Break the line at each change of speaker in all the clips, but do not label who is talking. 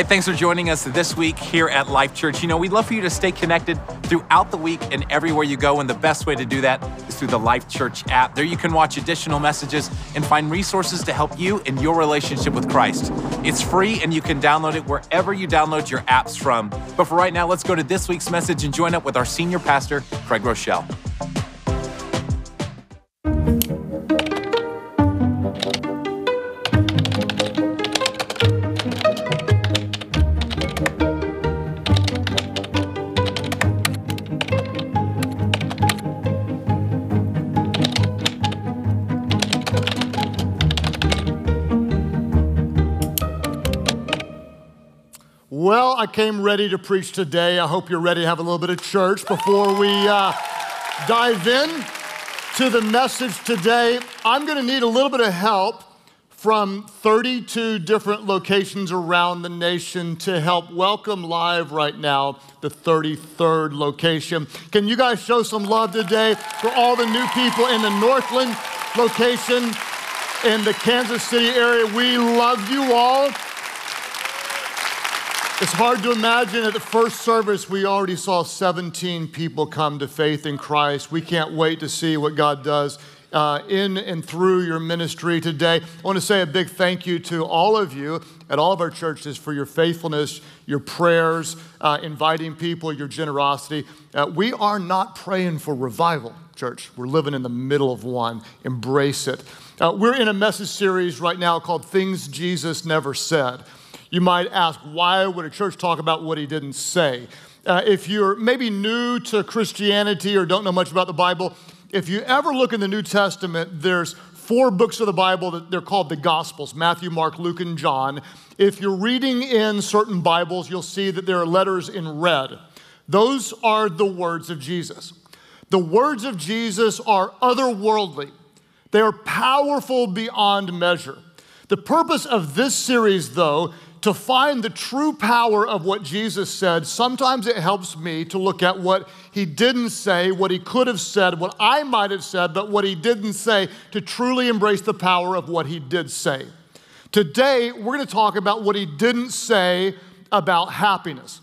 Hey, thanks for joining us this week here at Life Church. You know, we'd love for you to stay connected throughout the week and everywhere you go. And the best way to do that is through the Life Church app. There you can watch additional messages and find resources to help you in your relationship with Christ. It's free and you can download it wherever you download your apps from. But for right now, let's go to this week's message and join up with our senior pastor, Craig
Groeschel. I came ready to preach today. I hope you're ready to have a little bit of church before we uh, dive in to the message today. I'm going to need a little bit of help from 32 different locations around the nation to help welcome live right now the 33rd location. Can you guys show some love today for all the new people in the Northland location in the Kansas City area? We love you all. It's hard to imagine at the first service, we already saw 17 people come to faith in Christ. We can't wait to see what God does uh, in and through your ministry today. I want to say a big thank you to all of you at all of our churches for your faithfulness, your prayers, uh, inviting people, your generosity. Uh, we are not praying for revival, church. We're living in the middle of one. Embrace it. Uh, we're in a message series right now called Things Jesus Never Said. You might ask, why would a church talk about what he didn't say? Uh, if you're maybe new to Christianity or don't know much about the Bible, if you ever look in the New Testament, there's four books of the Bible that they're called the Gospels Matthew, Mark, Luke, and John. If you're reading in certain Bibles, you'll see that there are letters in red. Those are the words of Jesus. The words of Jesus are otherworldly, they are powerful beyond measure. The purpose of this series, though, to find the true power of what Jesus said, sometimes it helps me to look at what he didn't say, what he could have said, what I might have said, but what he didn't say, to truly embrace the power of what he did say. Today, we're going to talk about what he didn't say about happiness.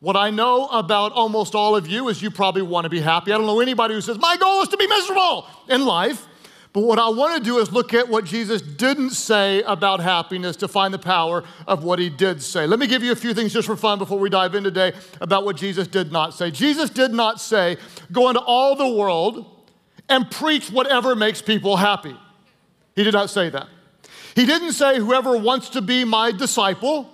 What I know about almost all of you is you probably want to be happy. I don't know anybody who says, My goal is to be miserable in life. But what I want to do is look at what Jesus didn't say about happiness to find the power of what he did say. Let me give you a few things just for fun before we dive in today about what Jesus did not say. Jesus did not say, go into all the world and preach whatever makes people happy. He did not say that. He didn't say, whoever wants to be my disciple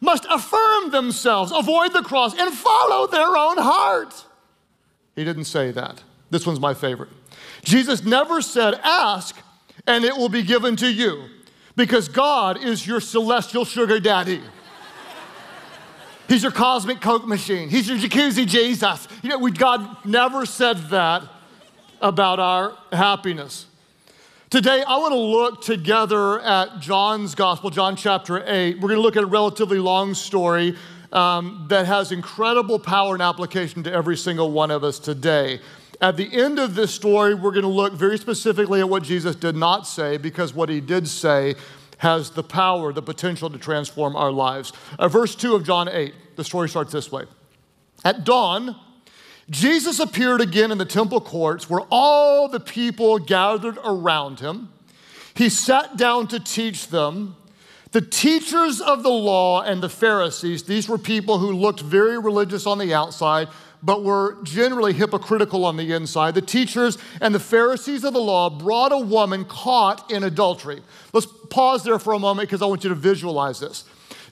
must affirm themselves, avoid the cross, and follow their own heart. He didn't say that. This one's my favorite. Jesus never said, Ask and it will be given to you, because God is your celestial sugar daddy. He's your cosmic Coke machine. He's your jacuzzi Jesus. You know, we, God never said that about our happiness. Today, I want to look together at John's gospel, John chapter 8. We're going to look at a relatively long story um, that has incredible power and application to every single one of us today. At the end of this story, we're going to look very specifically at what Jesus did not say because what he did say has the power, the potential to transform our lives. Uh, verse 2 of John 8, the story starts this way At dawn, Jesus appeared again in the temple courts where all the people gathered around him. He sat down to teach them. The teachers of the law and the Pharisees, these were people who looked very religious on the outside, but were generally hypocritical on the inside. The teachers and the Pharisees of the law brought a woman caught in adultery. Let's pause there for a moment because I want you to visualize this.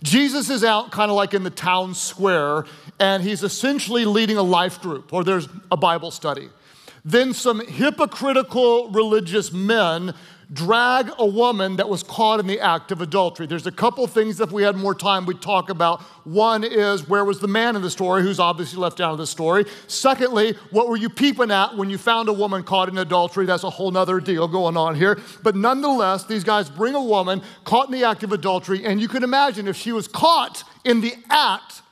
Jesus is out kind of like in the town square, and he's essentially leading a life group, or there's a Bible study. Then some hypocritical religious men drag a woman that was caught in the act of adultery. There's a couple things, if we had more time, we'd talk about. One is where was the man in the story, who's obviously left out of the story. Secondly, what were you peeping at when you found a woman caught in adultery? That's a whole nother deal going on here. But nonetheless, these guys bring a woman caught in the act of adultery, and you can imagine if she was caught in the act,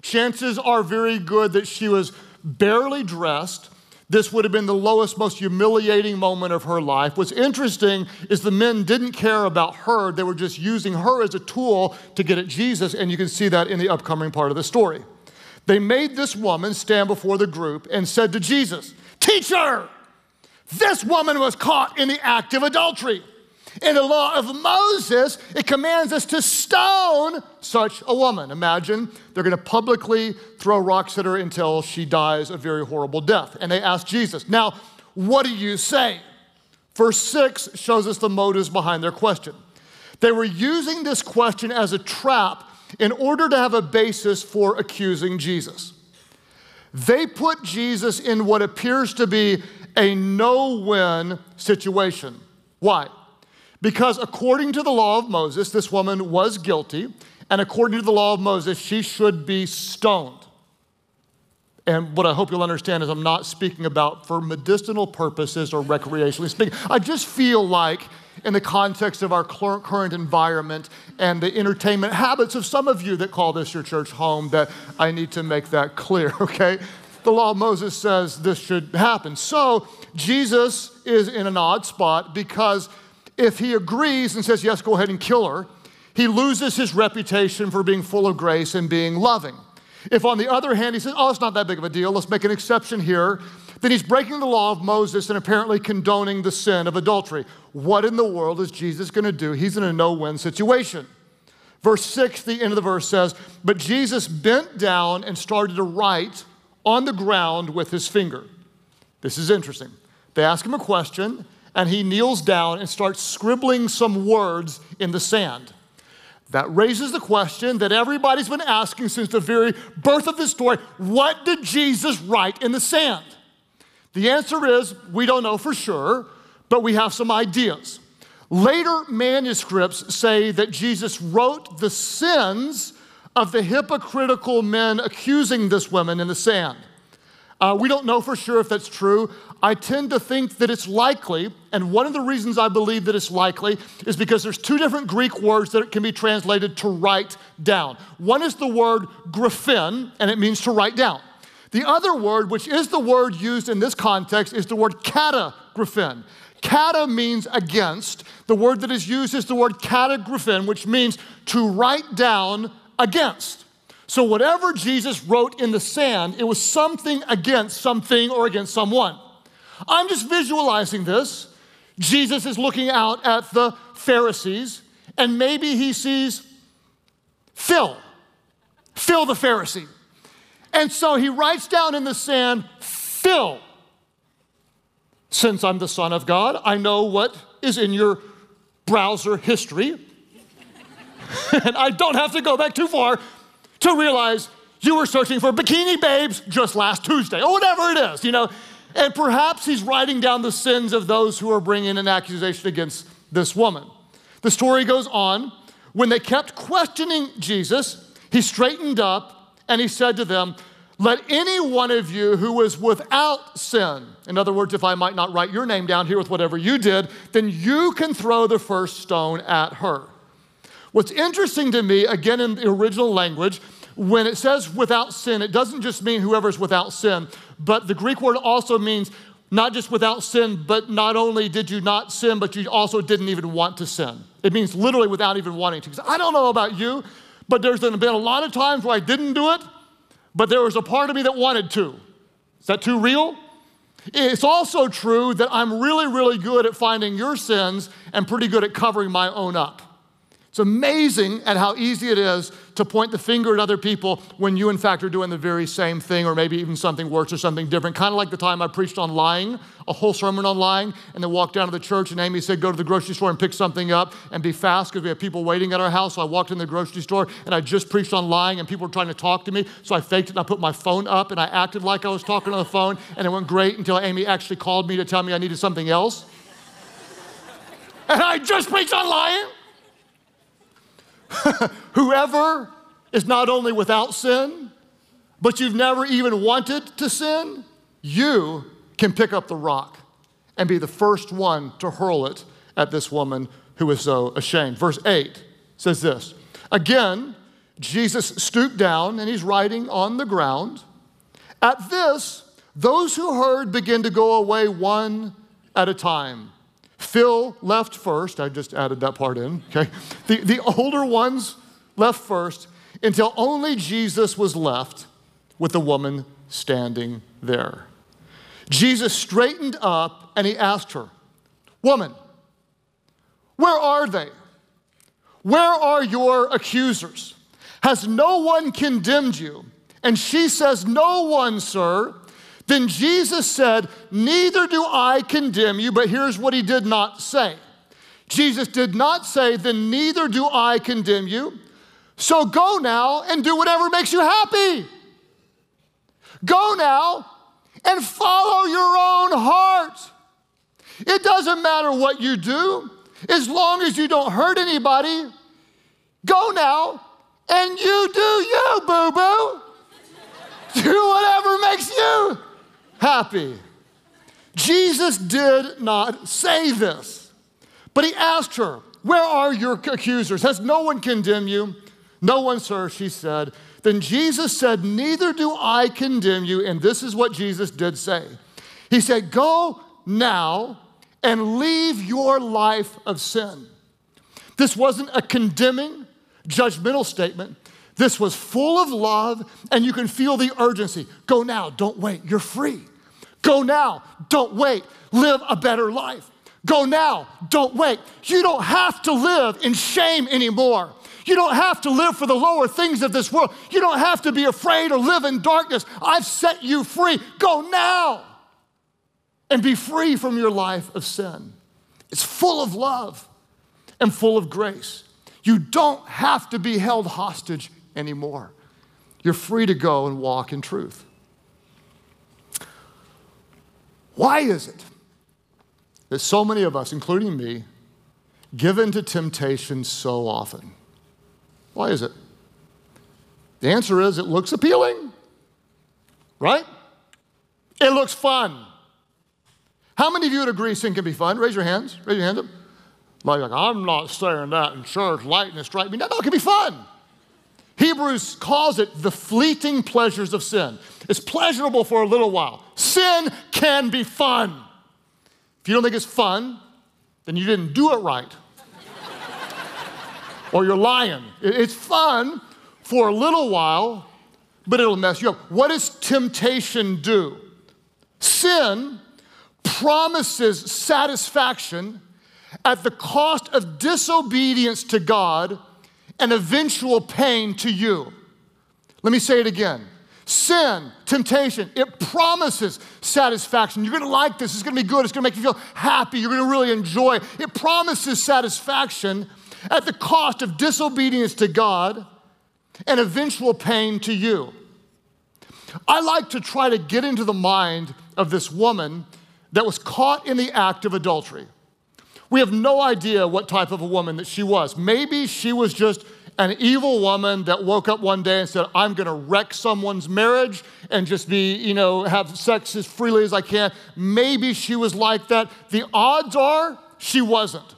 chances are very good that she was barely dressed This would have been the lowest, most humiliating moment of her life. What's interesting is the men didn't care about her. They were just using her as a tool to get at Jesus, and you can see that in the upcoming part of the story. They made this woman stand before the group and said to Jesus, Teacher, this woman was caught in the act of adultery. In the law of Moses, it commands us to stone such a woman. Imagine they're going to publicly throw rocks at her until she dies a very horrible death. And they ask Jesus, Now, what do you say? Verse 6 shows us the motives behind their question. They were using this question as a trap in order to have a basis for accusing Jesus. They put Jesus in what appears to be a no win situation. Why? Because according to the law of Moses, this woman was guilty, and according to the law of Moses, she should be stoned. And what I hope you'll understand is I'm not speaking about for medicinal purposes or recreationally speaking. I just feel like, in the context of our current environment and the entertainment habits of some of you that call this your church home, that I need to make that clear, okay? The law of Moses says this should happen. So Jesus is in an odd spot because if he agrees and says, Yes, go ahead and kill her, he loses his reputation for being full of grace and being loving. If, on the other hand, he says, Oh, it's not that big of a deal, let's make an exception here, then he's breaking the law of Moses and apparently condoning the sin of adultery. What in the world is Jesus going to do? He's in a no win situation. Verse 6, the end of the verse says, But Jesus bent down and started to write on the ground with his finger. This is interesting. They ask him a question, and he kneels down and starts scribbling some words in the sand. That raises the question that everybody's been asking since the very birth of this story what did Jesus write in the sand? The answer is we don't know for sure, but we have some ideas. Later manuscripts say that Jesus wrote the sins of the hypocritical men accusing this woman in the sand. Uh, we don't know for sure if that's true. I tend to think that it's likely, and one of the reasons I believe that it's likely is because there's two different Greek words that can be translated to write down. One is the word graphen, and it means to write down. The other word, which is the word used in this context, is the word katagraphen. Kata means against. The word that is used is the word katagraphen, which means to write down against. So, whatever Jesus wrote in the sand, it was something against something or against someone. I'm just visualizing this. Jesus is looking out at the Pharisees, and maybe he sees Phil, Phil the Pharisee. And so he writes down in the sand, Phil, since I'm the Son of God, I know what is in your browser history. and I don't have to go back too far to realize you were searching for bikini babes just last Tuesday, or whatever it is, you know. And perhaps he's writing down the sins of those who are bringing an accusation against this woman. The story goes on. When they kept questioning Jesus, he straightened up and he said to them, Let any one of you who is without sin, in other words, if I might not write your name down here with whatever you did, then you can throw the first stone at her. What's interesting to me, again in the original language, when it says without sin, it doesn't just mean whoever's without sin, but the Greek word also means not just without sin, but not only did you not sin, but you also didn't even want to sin. It means literally without even wanting to. Because I don't know about you, but there's been a lot of times where I didn't do it, but there was a part of me that wanted to. Is that too real? It's also true that I'm really, really good at finding your sins and pretty good at covering my own up. It's amazing at how easy it is to point the finger at other people when you, in fact, are doing the very same thing or maybe even something worse or something different. Kind of like the time I preached on lying, a whole sermon on lying, and then walked down to the church and Amy said, Go to the grocery store and pick something up and be fast because we have people waiting at our house. So I walked in the grocery store and I just preached on lying and people were trying to talk to me. So I faked it and I put my phone up and I acted like I was talking on the phone and it went great until Amy actually called me to tell me I needed something else. and I just preached on lying. Whoever is not only without sin, but you've never even wanted to sin, you can pick up the rock and be the first one to hurl it at this woman who is so ashamed. Verse 8 says this Again, Jesus stooped down and he's writing on the ground. At this, those who heard began to go away one at a time. Phil left first. I just added that part in, okay? The, the older ones left first until only Jesus was left with the woman standing there. Jesus straightened up and he asked her, Woman, where are they? Where are your accusers? Has no one condemned you? And she says, No one, sir. Then Jesus said, Neither do I condemn you, but here's what he did not say. Jesus did not say, Then neither do I condemn you. So go now and do whatever makes you happy. Go now and follow your own heart. It doesn't matter what you do, as long as you don't hurt anybody. Go now and you do you, boo boo. do whatever makes you happy. Jesus did not say this, but he asked her, Where are your accusers? Has no one condemned you? No one, sir, she said. Then Jesus said, Neither do I condemn you. And this is what Jesus did say He said, Go now and leave your life of sin. This wasn't a condemning, judgmental statement. This was full of love, and you can feel the urgency. Go now, don't wait, you're free. Go now, don't wait, live a better life. Go now, don't wait. You don't have to live in shame anymore. You don't have to live for the lower things of this world. You don't have to be afraid or live in darkness. I've set you free. Go now and be free from your life of sin. It's full of love and full of grace. You don't have to be held hostage anymore. You're free to go and walk in truth. Why is it that so many of us, including me, give in to temptation so often? Why is it? The answer is it looks appealing, right? It looks fun. How many of you would agree sin can be fun? Raise your hands. Raise your hand up. Like, I'm not saying that in church, lightning strike me. No, no, it can be fun. Hebrews calls it the fleeting pleasures of sin. It's pleasurable for a little while. Sin can be fun. If you don't think it's fun, then you didn't do it right or you're lying. It's fun for a little while, but it'll mess you up. What does temptation do? Sin promises satisfaction at the cost of disobedience to God and eventual pain to you. Let me say it again. Sin, temptation, it promises satisfaction. You're gonna like this, it's gonna be good, it's gonna make you feel happy, you're gonna really enjoy. It promises satisfaction at the cost of disobedience to God and eventual pain to you. I like to try to get into the mind of this woman that was caught in the act of adultery. We have no idea what type of a woman that she was. Maybe she was just an evil woman that woke up one day and said, I'm gonna wreck someone's marriage and just be, you know, have sex as freely as I can. Maybe she was like that. The odds are she wasn't.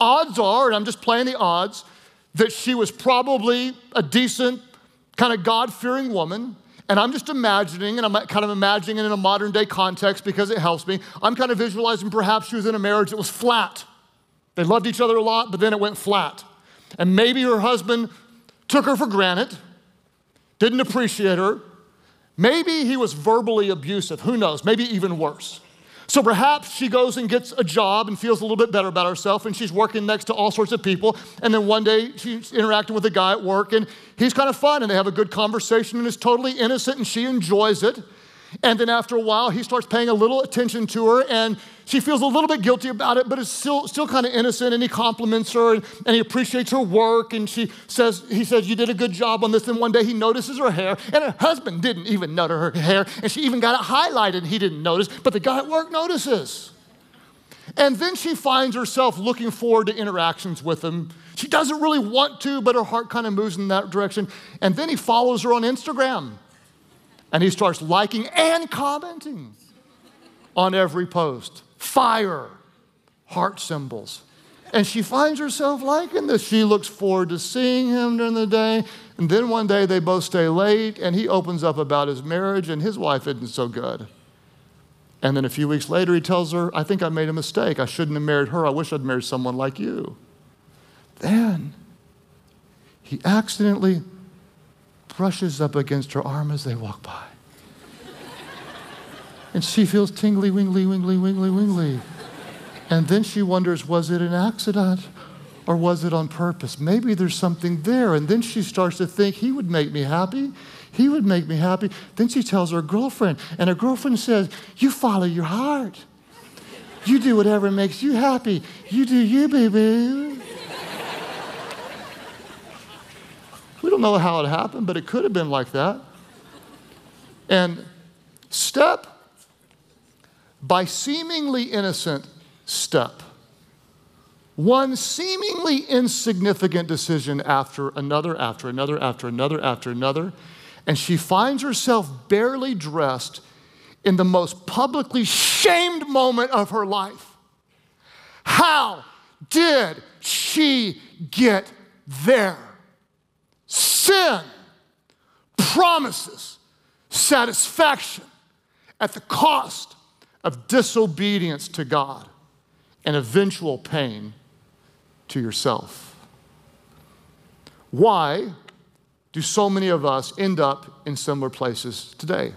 Odds are, and I'm just playing the odds, that she was probably a decent, kind of God fearing woman. And I'm just imagining, and I'm kind of imagining it in a modern day context because it helps me. I'm kind of visualizing perhaps she was in a marriage that was flat. They loved each other a lot, but then it went flat. And maybe her husband took her for granted, didn't appreciate her. Maybe he was verbally abusive. Who knows? Maybe even worse. So perhaps she goes and gets a job and feels a little bit better about herself, and she's working next to all sorts of people. And then one day she's interacting with a guy at work, and he's kind of fun, and they have a good conversation, and it's totally innocent, and she enjoys it. And then after a while, he starts paying a little attention to her, and she feels a little bit guilty about it, but it's still, still kind of innocent. And he compliments her and, and he appreciates her work. And she says, he says, You did a good job on this. And one day he notices her hair, and her husband didn't even notice her hair. And she even got it highlighted, and he didn't notice, but the guy at work notices. And then she finds herself looking forward to interactions with him. She doesn't really want to, but her heart kind of moves in that direction. And then he follows her on Instagram. And he starts liking and commenting on every post. Fire, heart symbols. And she finds herself liking this. She looks forward to seeing him during the day. And then one day they both stay late, and he opens up about his marriage, and his wife isn't so good. And then a few weeks later, he tells her, I think I made a mistake. I shouldn't have married her. I wish I'd married someone like you. Then he accidentally brushes up against her arm as they walk by. And she feels tingly, wingly, wingly, wingly, wingly. And then she wonders was it an accident or was it on purpose? Maybe there's something there. And then she starts to think he would make me happy. He would make me happy. Then she tells her girlfriend, and her girlfriend says, You follow your heart. You do whatever makes you happy. You do you, baby. We don't know how it happened, but it could have been like that. And step by seemingly innocent step, one seemingly insignificant decision after another, after another, after another, after another, and she finds herself barely dressed in the most publicly shamed moment of her life. How did she get there? Sin promises satisfaction at the cost of disobedience to God and eventual pain to yourself. Why do so many of us end up in similar places today?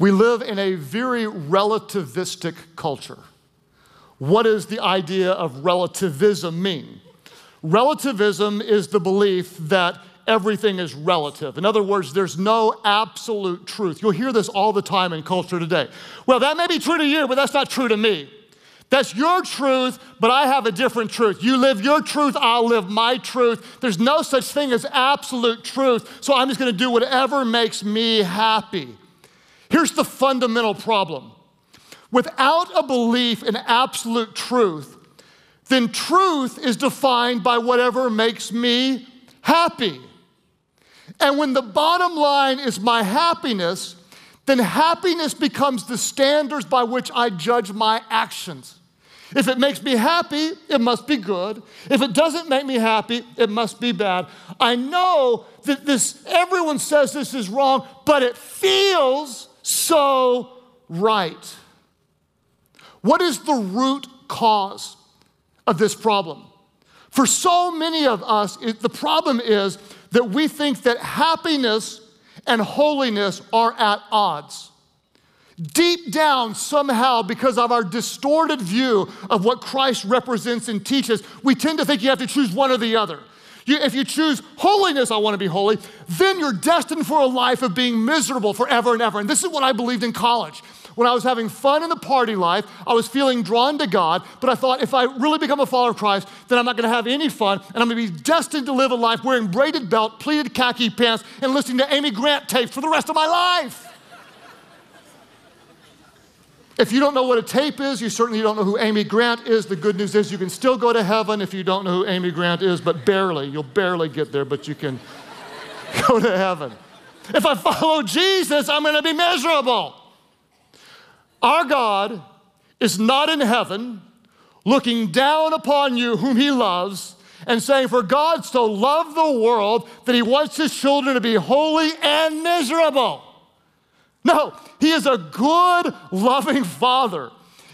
We live in a very relativistic culture. What does the idea of relativism mean? Relativism is the belief that everything is relative. In other words, there's no absolute truth. You'll hear this all the time in culture today. Well, that may be true to you, but that's not true to me. That's your truth, but I have a different truth. You live your truth, I'll live my truth. There's no such thing as absolute truth, so I'm just gonna do whatever makes me happy. Here's the fundamental problem without a belief in absolute truth, then truth is defined by whatever makes me happy. And when the bottom line is my happiness, then happiness becomes the standards by which I judge my actions. If it makes me happy, it must be good. If it doesn't make me happy, it must be bad. I know that this, everyone says this is wrong, but it feels so right. What is the root cause of this problem? For so many of us, it, the problem is that we think that happiness and holiness are at odds. Deep down, somehow, because of our distorted view of what Christ represents and teaches, we tend to think you have to choose one or the other. You, if you choose holiness, I want to be holy, then you're destined for a life of being miserable forever and ever. And this is what I believed in college. When I was having fun in the party life, I was feeling drawn to God, but I thought if I really become a follower of Christ, then I'm not going to have any fun, and I'm going to be destined to live a life wearing braided belt, pleated khaki pants, and listening to Amy Grant tapes for the rest of my life. If you don't know what a tape is, you certainly don't know who Amy Grant is. The good news is you can still go to heaven if you don't know who Amy Grant is, but barely. You'll barely get there, but you can go to heaven. If I follow Jesus, I'm going to be miserable. Our God is not in heaven looking down upon you, whom He loves, and saying, For God so loved the world that He wants His children to be holy and miserable. No, he is a good, loving father.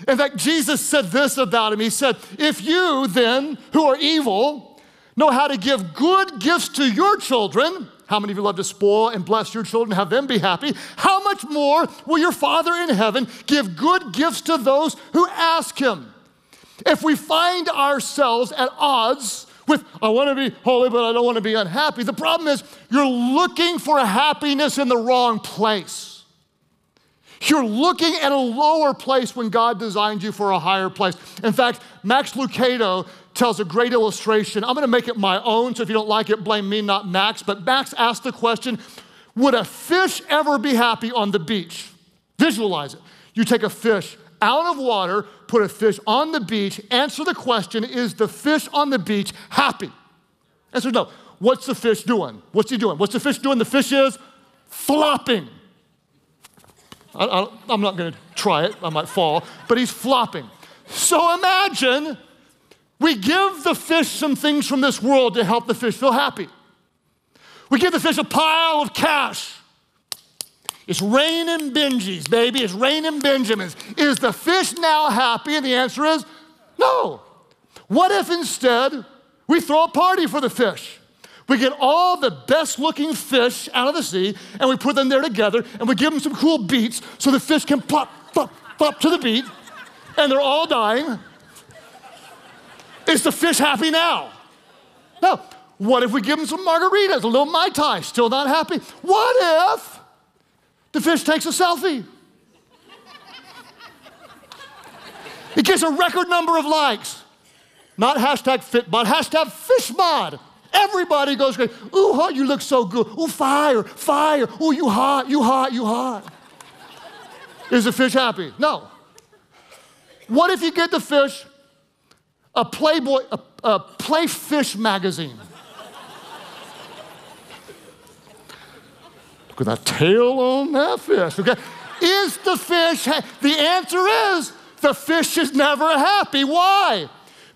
In fact, Jesus said this about him He said, If you then, who are evil, know how to give good gifts to your children, how many of you love to spoil and bless your children, have them be happy? How much more will your Father in heaven give good gifts to those who ask him? If we find ourselves at odds with, I want to be holy, but I don't want to be unhappy, the problem is you're looking for happiness in the wrong place. You're looking at a lower place when God designed you for a higher place. In fact, Max Lucado tells a great illustration. I'm going to make it my own, so if you don't like it, blame me, not Max. But Max asked the question Would a fish ever be happy on the beach? Visualize it. You take a fish out of water, put a fish on the beach, answer the question Is the fish on the beach happy? Answer no. What's the fish doing? What's he doing? What's the fish doing? The fish is flopping. I, am not going to try it, I might fall, but he's flopping. So imagine we give the fish some things from this world to help the fish feel happy. We give the fish a pile of cash. It's raining Benjis, baby. It's raining Benjamins. Is the fish now happy? And the answer is no. What if instead we throw a party for the fish? We get all the best looking fish out of the sea and we put them there together and we give them some cool beats so the fish can plop, plop, plop to the beat and they're all dying. Is the fish happy now? No. What if we give them some margaritas, a little Mai Tai, still not happy? What if the fish takes a selfie? It gets a record number of likes. Not hashtag FitBod, hashtag FishBod. Everybody goes crazy. Ooh, huh, you look so good. Ooh, fire, fire. Ooh, you hot, you hot, you hot. Is the fish happy? No. What if you get the fish a Playboy, a, a Playfish magazine? Look at that tail on that fish. Okay, is the fish? Ha- the answer is the fish is never happy. Why?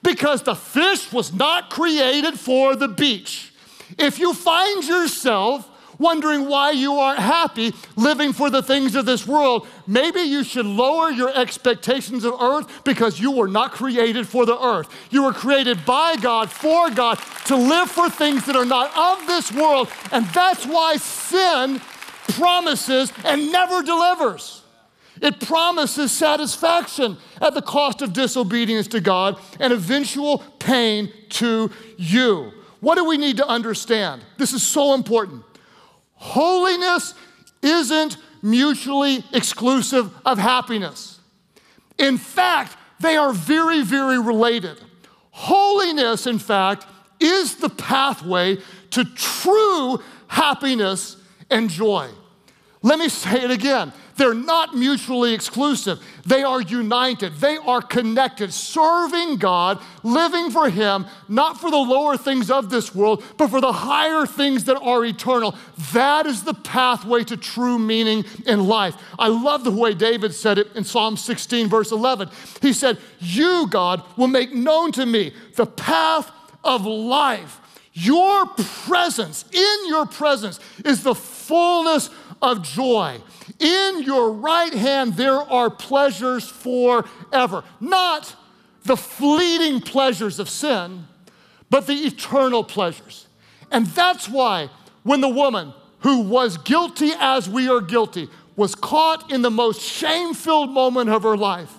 Because the fish was not created for the beach. If you find yourself wondering why you aren't happy living for the things of this world, maybe you should lower your expectations of earth because you were not created for the earth. You were created by God, for God, to live for things that are not of this world. And that's why sin promises and never delivers. It promises satisfaction at the cost of disobedience to God and eventual pain to you. What do we need to understand? This is so important. Holiness isn't mutually exclusive of happiness. In fact, they are very, very related. Holiness, in fact, is the pathway to true happiness and joy. Let me say it again. They're not mutually exclusive. They are united. They are connected, serving God, living for Him, not for the lower things of this world, but for the higher things that are eternal. That is the pathway to true meaning in life. I love the way David said it in Psalm 16, verse 11. He said, You, God, will make known to me the path of life. Your presence, in your presence, is the fullness of joy. In your right hand, there are pleasures forever. Not the fleeting pleasures of sin, but the eternal pleasures. And that's why when the woman who was guilty as we are guilty was caught in the most shame filled moment of her life,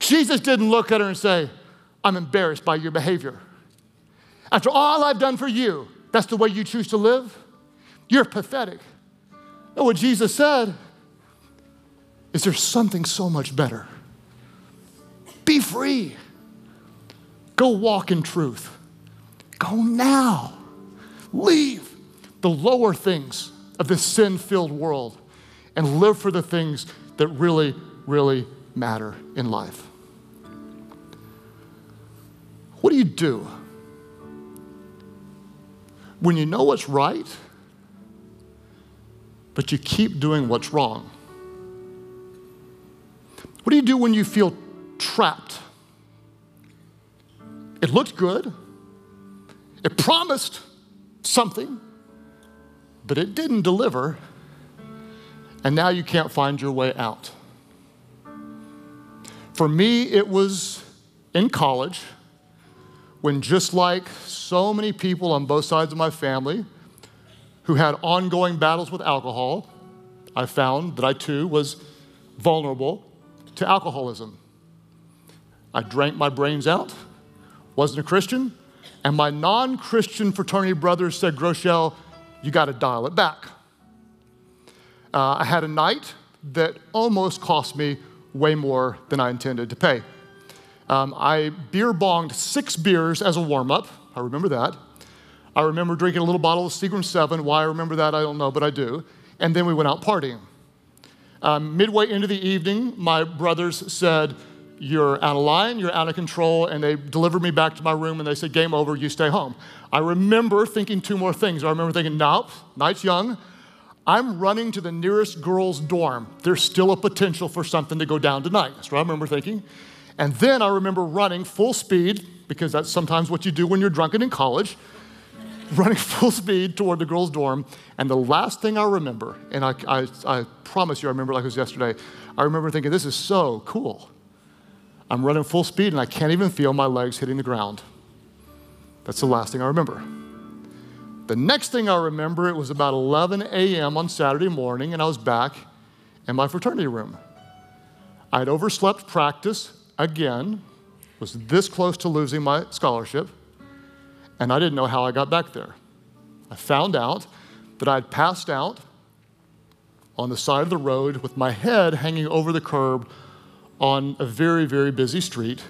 Jesus didn't look at her and say, I'm embarrassed by your behavior. After all I've done for you, that's the way you choose to live? You're pathetic. What Jesus said is there's something so much better. Be free. Go walk in truth. Go now. Leave the lower things of this sin filled world and live for the things that really, really matter in life. What do you do when you know what's right? But you keep doing what's wrong? What do you do when you feel trapped? It looked good, it promised something, but it didn't deliver, and now you can't find your way out. For me, it was in college when, just like so many people on both sides of my family, who had ongoing battles with alcohol, I found that I too was vulnerable to alcoholism. I drank my brains out, wasn't a Christian, and my non Christian fraternity brothers said, Groeschel, you got to dial it back. Uh, I had a night that almost cost me way more than I intended to pay. Um, I beer bonged six beers as a warm up. I remember that. I remember drinking a little bottle of Seagram 7. Why I remember that, I don't know, but I do. And then we went out partying. Um, midway into the evening, my brothers said, You're out of line, you're out of control. And they delivered me back to my room and they said, Game over, you stay home. I remember thinking two more things. I remember thinking, Nope, night's young. I'm running to the nearest girl's dorm. There's still a potential for something to go down tonight. That's what I remember thinking. And then I remember running full speed, because that's sometimes what you do when you're drunken in college running full speed toward the girls' dorm. And the last thing I remember, and I, I, I promise you I remember like it was yesterday, I remember thinking, this is so cool. I'm running full speed and I can't even feel my legs hitting the ground. That's the last thing I remember. The next thing I remember, it was about 11 a.m. on Saturday morning, and I was back in my fraternity room. I'd overslept practice again, was this close to losing my scholarship, and I didn't know how I got back there. I found out that I'd passed out on the side of the road with my head hanging over the curb on a very, very busy street.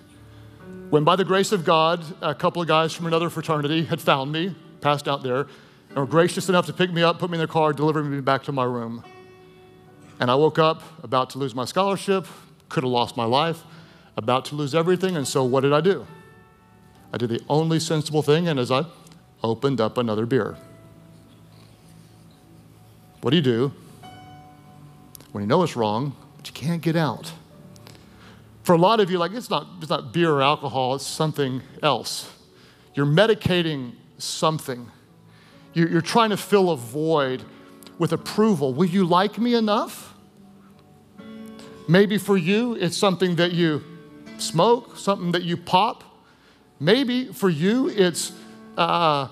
When, by the grace of God, a couple of guys from another fraternity had found me, passed out there, and were gracious enough to pick me up, put me in their car, deliver me back to my room. And I woke up about to lose my scholarship, could have lost my life, about to lose everything. And so, what did I do? I did the only sensible thing, and as I opened up another beer. What do you do when you know it's wrong, but you can't get out? For a lot of you, like it's not, it's not beer or alcohol, it's something else. You're medicating something. You're trying to fill a void with approval. Will you like me enough? Maybe for you, it's something that you smoke, something that you pop. Maybe for you, it's uh,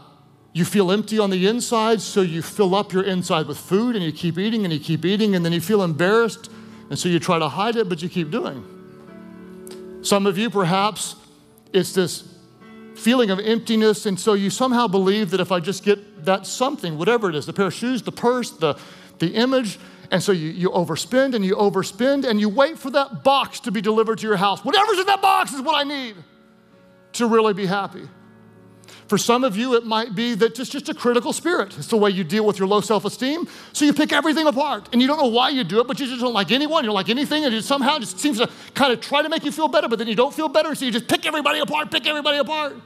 you feel empty on the inside, so you fill up your inside with food and you keep eating and you keep eating, and then you feel embarrassed, and so you try to hide it, but you keep doing. Some of you, perhaps, it's this feeling of emptiness, and so you somehow believe that if I just get that something, whatever it is, the pair of shoes, the purse, the, the image, and so you, you overspend and you overspend and you wait for that box to be delivered to your house. Whatever's in that box is what I need to really be happy. For some of you, it might be that just, just a critical spirit. It's the way you deal with your low self esteem. So you pick everything apart and you don't know why you do it, but you just don't like anyone, you don't like anything, and it somehow just seems to kind of try to make you feel better, but then you don't feel better, so you just pick everybody apart, pick everybody apart.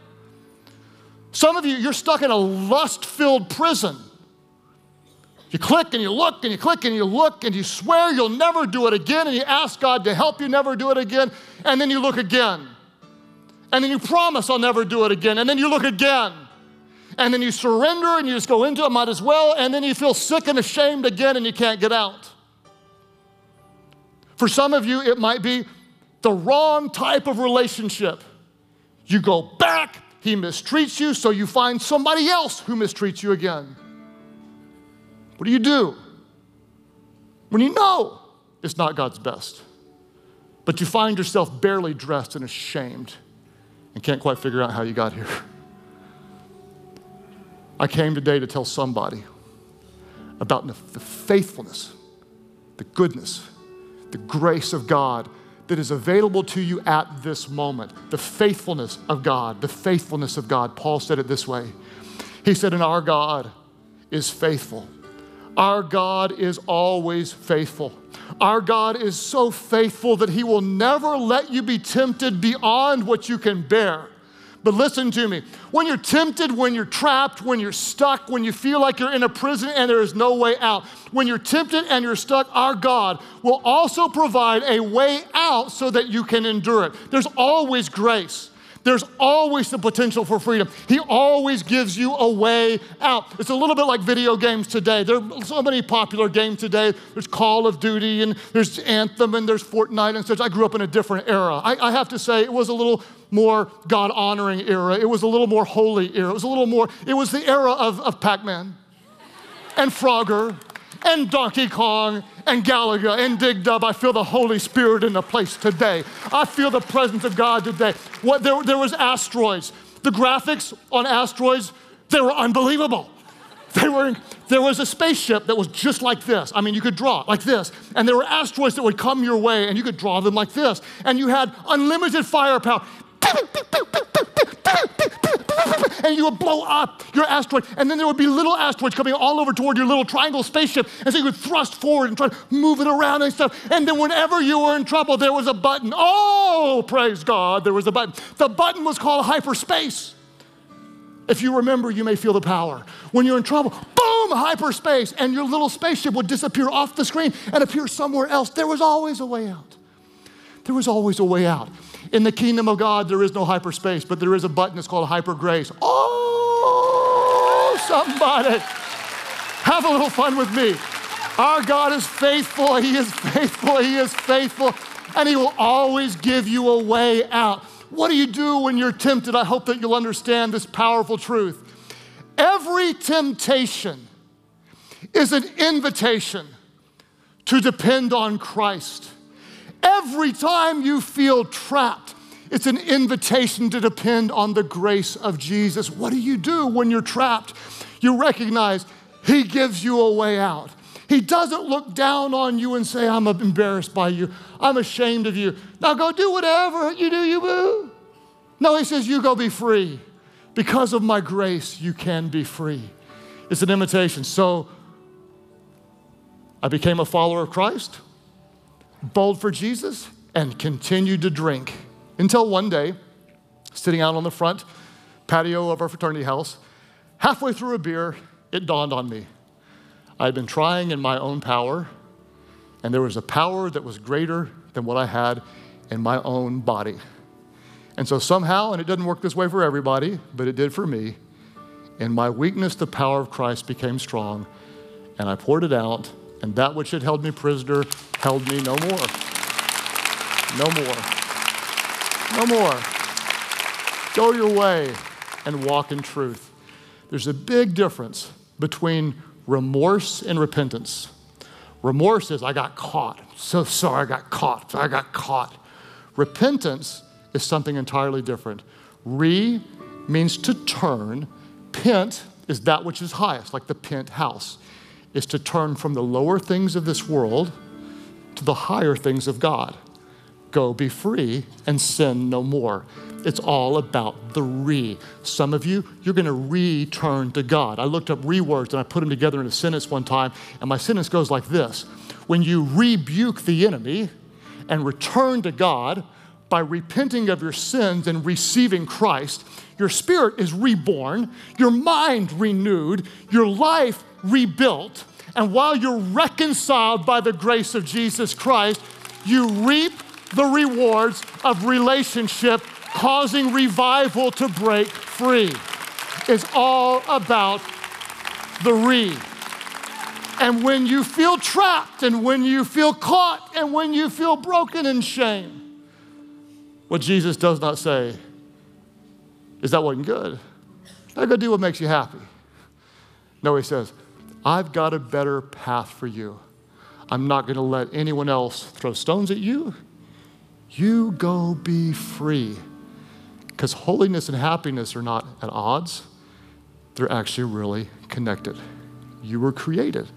Some of you, you're stuck in a lust filled prison you click and you look and you click and you look and you swear you'll never do it again and you ask God to help you never do it again and then you look again. And then you promise I'll never do it again and then you look again. And then you surrender and you just go into it, might as well, and then you feel sick and ashamed again and you can't get out. For some of you, it might be the wrong type of relationship. You go back, he mistreats you, so you find somebody else who mistreats you again. What do you do when you know it's not God's best, but you find yourself barely dressed and ashamed and can't quite figure out how you got here? I came today to tell somebody about the faithfulness, the goodness, the grace of God that is available to you at this moment. The faithfulness of God, the faithfulness of God. Paul said it this way He said, And our God is faithful our God is always faithful. Our God is so faithful that He will never let you be tempted beyond what you can bear. But listen to me. When you're tempted, when you're trapped, when you're stuck, when you feel like you're in a prison and there is no way out, when you're tempted and you're stuck, our God will also provide a way out so that you can endure it. There's always grace. There's always the potential for freedom. He always gives you a way out. It's a little bit like video games today. There are so many popular games today. There's Call of Duty and there's Anthem and there's Fortnite and such. I grew up in a different era. I, I have to say, it was a little more God honoring era. It was a little more holy era. It was a little more, it was the era of, of Pac Man and Frogger and Donkey Kong and Galaga and Dig Dug. I feel the Holy Spirit in the place today. I feel the presence of God today. What, there, there was asteroids. The graphics on asteroids, they were unbelievable. They were, there was a spaceship that was just like this. I mean, you could draw like this. And there were asteroids that would come your way, and you could draw them like this. And you had unlimited firepower and you would blow up your asteroid. And then there would be little asteroids coming all over toward your little triangle spaceship. And so you would thrust forward and try to move it around and stuff. And then whenever you were in trouble, there was a button. Oh, praise God, there was a button. The button was called hyperspace. If you remember, you may feel the power. When you're in trouble, boom, hyperspace, and your little spaceship would disappear off the screen and appear somewhere else. There was always a way out. There was always a way out. In the kingdom of God, there is no hyperspace, but there is a button that's called hyper grace. Oh, somebody. Have a little fun with me. Our God is faithful. He is faithful. He is faithful. And He will always give you a way out. What do you do when you're tempted? I hope that you'll understand this powerful truth. Every temptation is an invitation to depend on Christ. Every time you feel trapped, it's an invitation to depend on the grace of Jesus. What do you do when you're trapped? You recognize He gives you a way out. He doesn't look down on you and say, I'm embarrassed by you. I'm ashamed of you. Now go do whatever you do, you boo. No, He says, You go be free. Because of my grace, you can be free. It's an invitation. So I became a follower of Christ, bold for Jesus, and continued to drink until one day, sitting out on the front patio of our fraternity house, halfway through a beer, it dawned on me. I'd been trying in my own power, and there was a power that was greater than what I had in my own body. And so somehow, and it doesn't work this way for everybody, but it did for me, in my weakness, the power of Christ became strong, and I poured it out, and that which had held me prisoner held me no more. No more. No more. Go your way and walk in truth. There's a big difference between remorse and repentance. Remorse is, I got caught. So sorry, I got caught. I got caught. Repentance is something entirely different. Re means to turn. Pent is that which is highest, like the pent house, is to turn from the lower things of this world to the higher things of God. Go be free and sin no more. It's all about the re. Some of you, you're going to return to God. I looked up re words and I put them together in a sentence one time, and my sentence goes like this When you rebuke the enemy and return to God by repenting of your sins and receiving Christ, your spirit is reborn, your mind renewed, your life rebuilt. And while you're reconciled by the grace of Jesus Christ, you reap the rewards of relationship causing revival to break free. It's all about the re. And when you feel trapped, and when you feel caught, and when you feel broken in shame, what Jesus does not say is that wasn't good. Now go do what makes you happy. No, he says, I've got a better path for you. I'm not going to let anyone else throw stones at you. You go be free. Because holiness and happiness are not at odds, they're actually really connected. You were created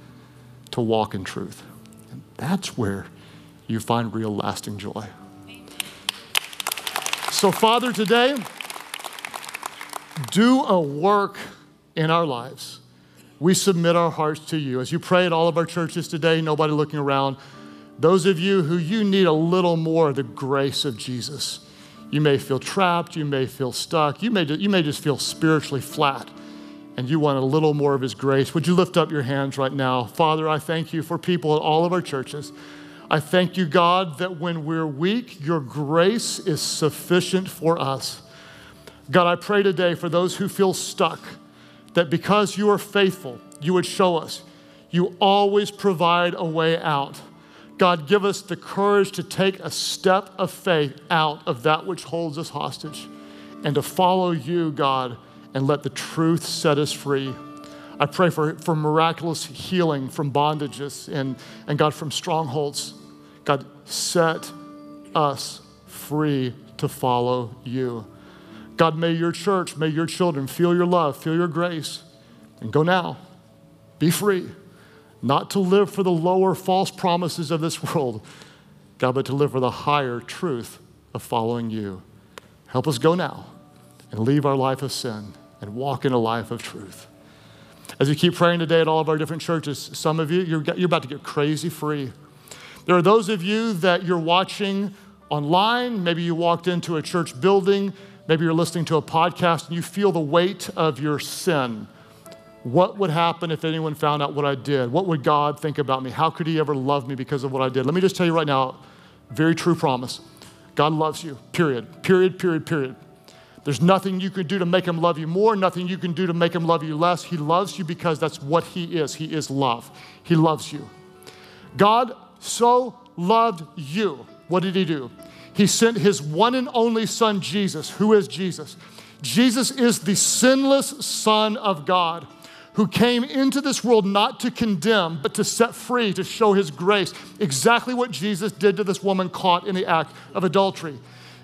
to walk in truth. And that's where you find real lasting joy. So, Father, today, do a work in our lives. We submit our hearts to you. As you pray at all of our churches today, nobody looking around, those of you who you need a little more of the grace of Jesus you may feel trapped, you may feel stuck, you may, you may just feel spiritually flat, and you want a little more of His grace. Would you lift up your hands right now? Father, I thank you for people at all of our churches. I thank you, God, that when we're weak, your grace is sufficient for us. God, I pray today for those who feel stuck, that because you are faithful, you would show us. You always provide a way out. God, give us the courage to take a step of faith out of that which holds us hostage and to follow you, God, and let the truth set us free. I pray for, for miraculous healing from bondages and, and God, from strongholds. God, set us free to follow you. God, may your church, may your children feel your love, feel your grace, and go now. Be free not to live for the lower false promises of this world, God, but to live for the higher truth of following you. Help us go now and leave our life of sin and walk in a life of truth. As you keep praying today at all of our different churches, some of you, you're, you're about to get crazy free. There are those of you that you're watching online. Maybe you walked into a church building. Maybe you're listening to a podcast and you feel the weight of your sin what would happen if anyone found out what I did? What would God think about me? How could He ever love me because of what I did? Let me just tell you right now, very true promise. God loves you, period, period, period, period. There's nothing you can do to make him love you more, nothing you can do to make him love you less. He loves you because that's what he is. He is love. He loves you. God so loved you. What did he do? He sent his one and only son, Jesus. Who is Jesus? Jesus is the sinless Son of God who came into this world not to condemn, but to set free, to show his grace. Exactly what Jesus did to this woman caught in the act of adultery.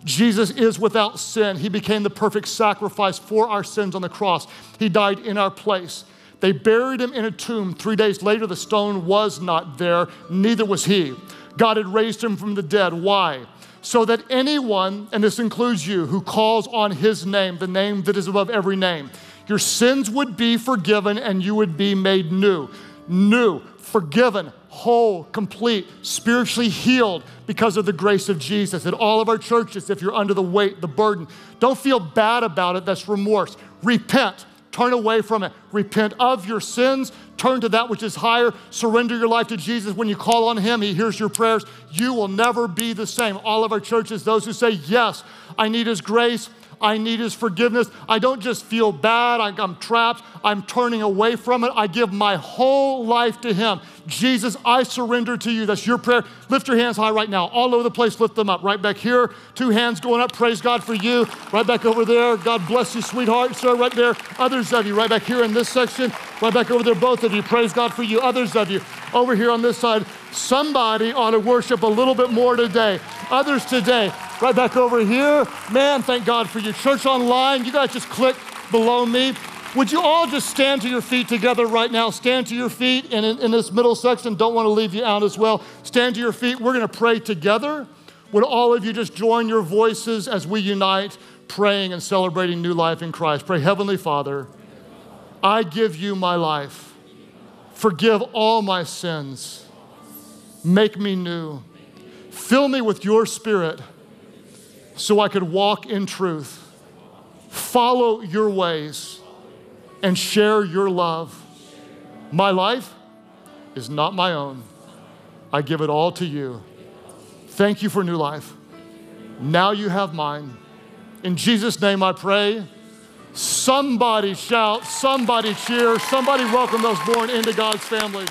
Jesus is without sin. He became the perfect sacrifice for our sins on the cross. He died in our place. They buried him in a tomb. Three days later, the stone was not there, neither was he. God had raised him from the dead. Why? So that anyone, and this includes you, who calls on his name, the name that is above every name, your sins would be forgiven and you would be made new. New, forgiven, whole, complete, spiritually healed because of the grace of Jesus. At all of our churches, if you're under the weight, the burden, don't feel bad about it. That's remorse. Repent. Turn away from it. Repent of your sins. Turn to that which is higher. Surrender your life to Jesus. When you call on Him, He hears your prayers. You will never be the same. All of our churches, those who say, Yes, I need His grace, I need His forgiveness. I don't just feel bad, I'm trapped, I'm turning away from it. I give my whole life to Him. Jesus, I surrender to you. That's your prayer. Lift your hands high right now. All over the place, lift them up. Right back here, two hands going up. Praise God for you. Right back over there. God bless you, sweetheart. Sir, right there. Others of you, right back here in this section. Right back over there, both of you. Praise God for you. Others of you, over here on this side. Somebody ought to worship a little bit more today. Others today, right back over here. Man, thank God for you. Church online, you guys just click below me. Would you all just stand to your feet together right now? Stand to your feet. And in, in this middle section, don't want to leave you out as well. Stand to your feet. We're going to pray together. Would all of you just join your voices as we unite, praying and celebrating new life in Christ? Pray, Heavenly Father, I give you my life. Forgive all my sins. Make me new. Fill me with your spirit so I could walk in truth, follow your ways, and share your love. My life is not my own. I give it all to you. Thank you for new life. Now you have mine. In Jesus' name I pray. Somebody shout, somebody cheer, somebody welcome those born into God's family.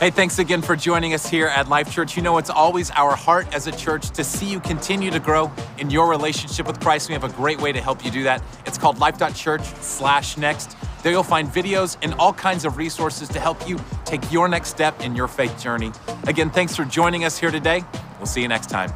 Hey, thanks again for joining us here at Life Church. You know, it's always our heart as a church to see you continue to grow in your relationship with Christ. We have a great way to help you do that. It's called life.church slash next. There you'll find videos and all kinds of resources to help you take your next step in your faith journey. Again, thanks for joining us here today. We'll see you next time.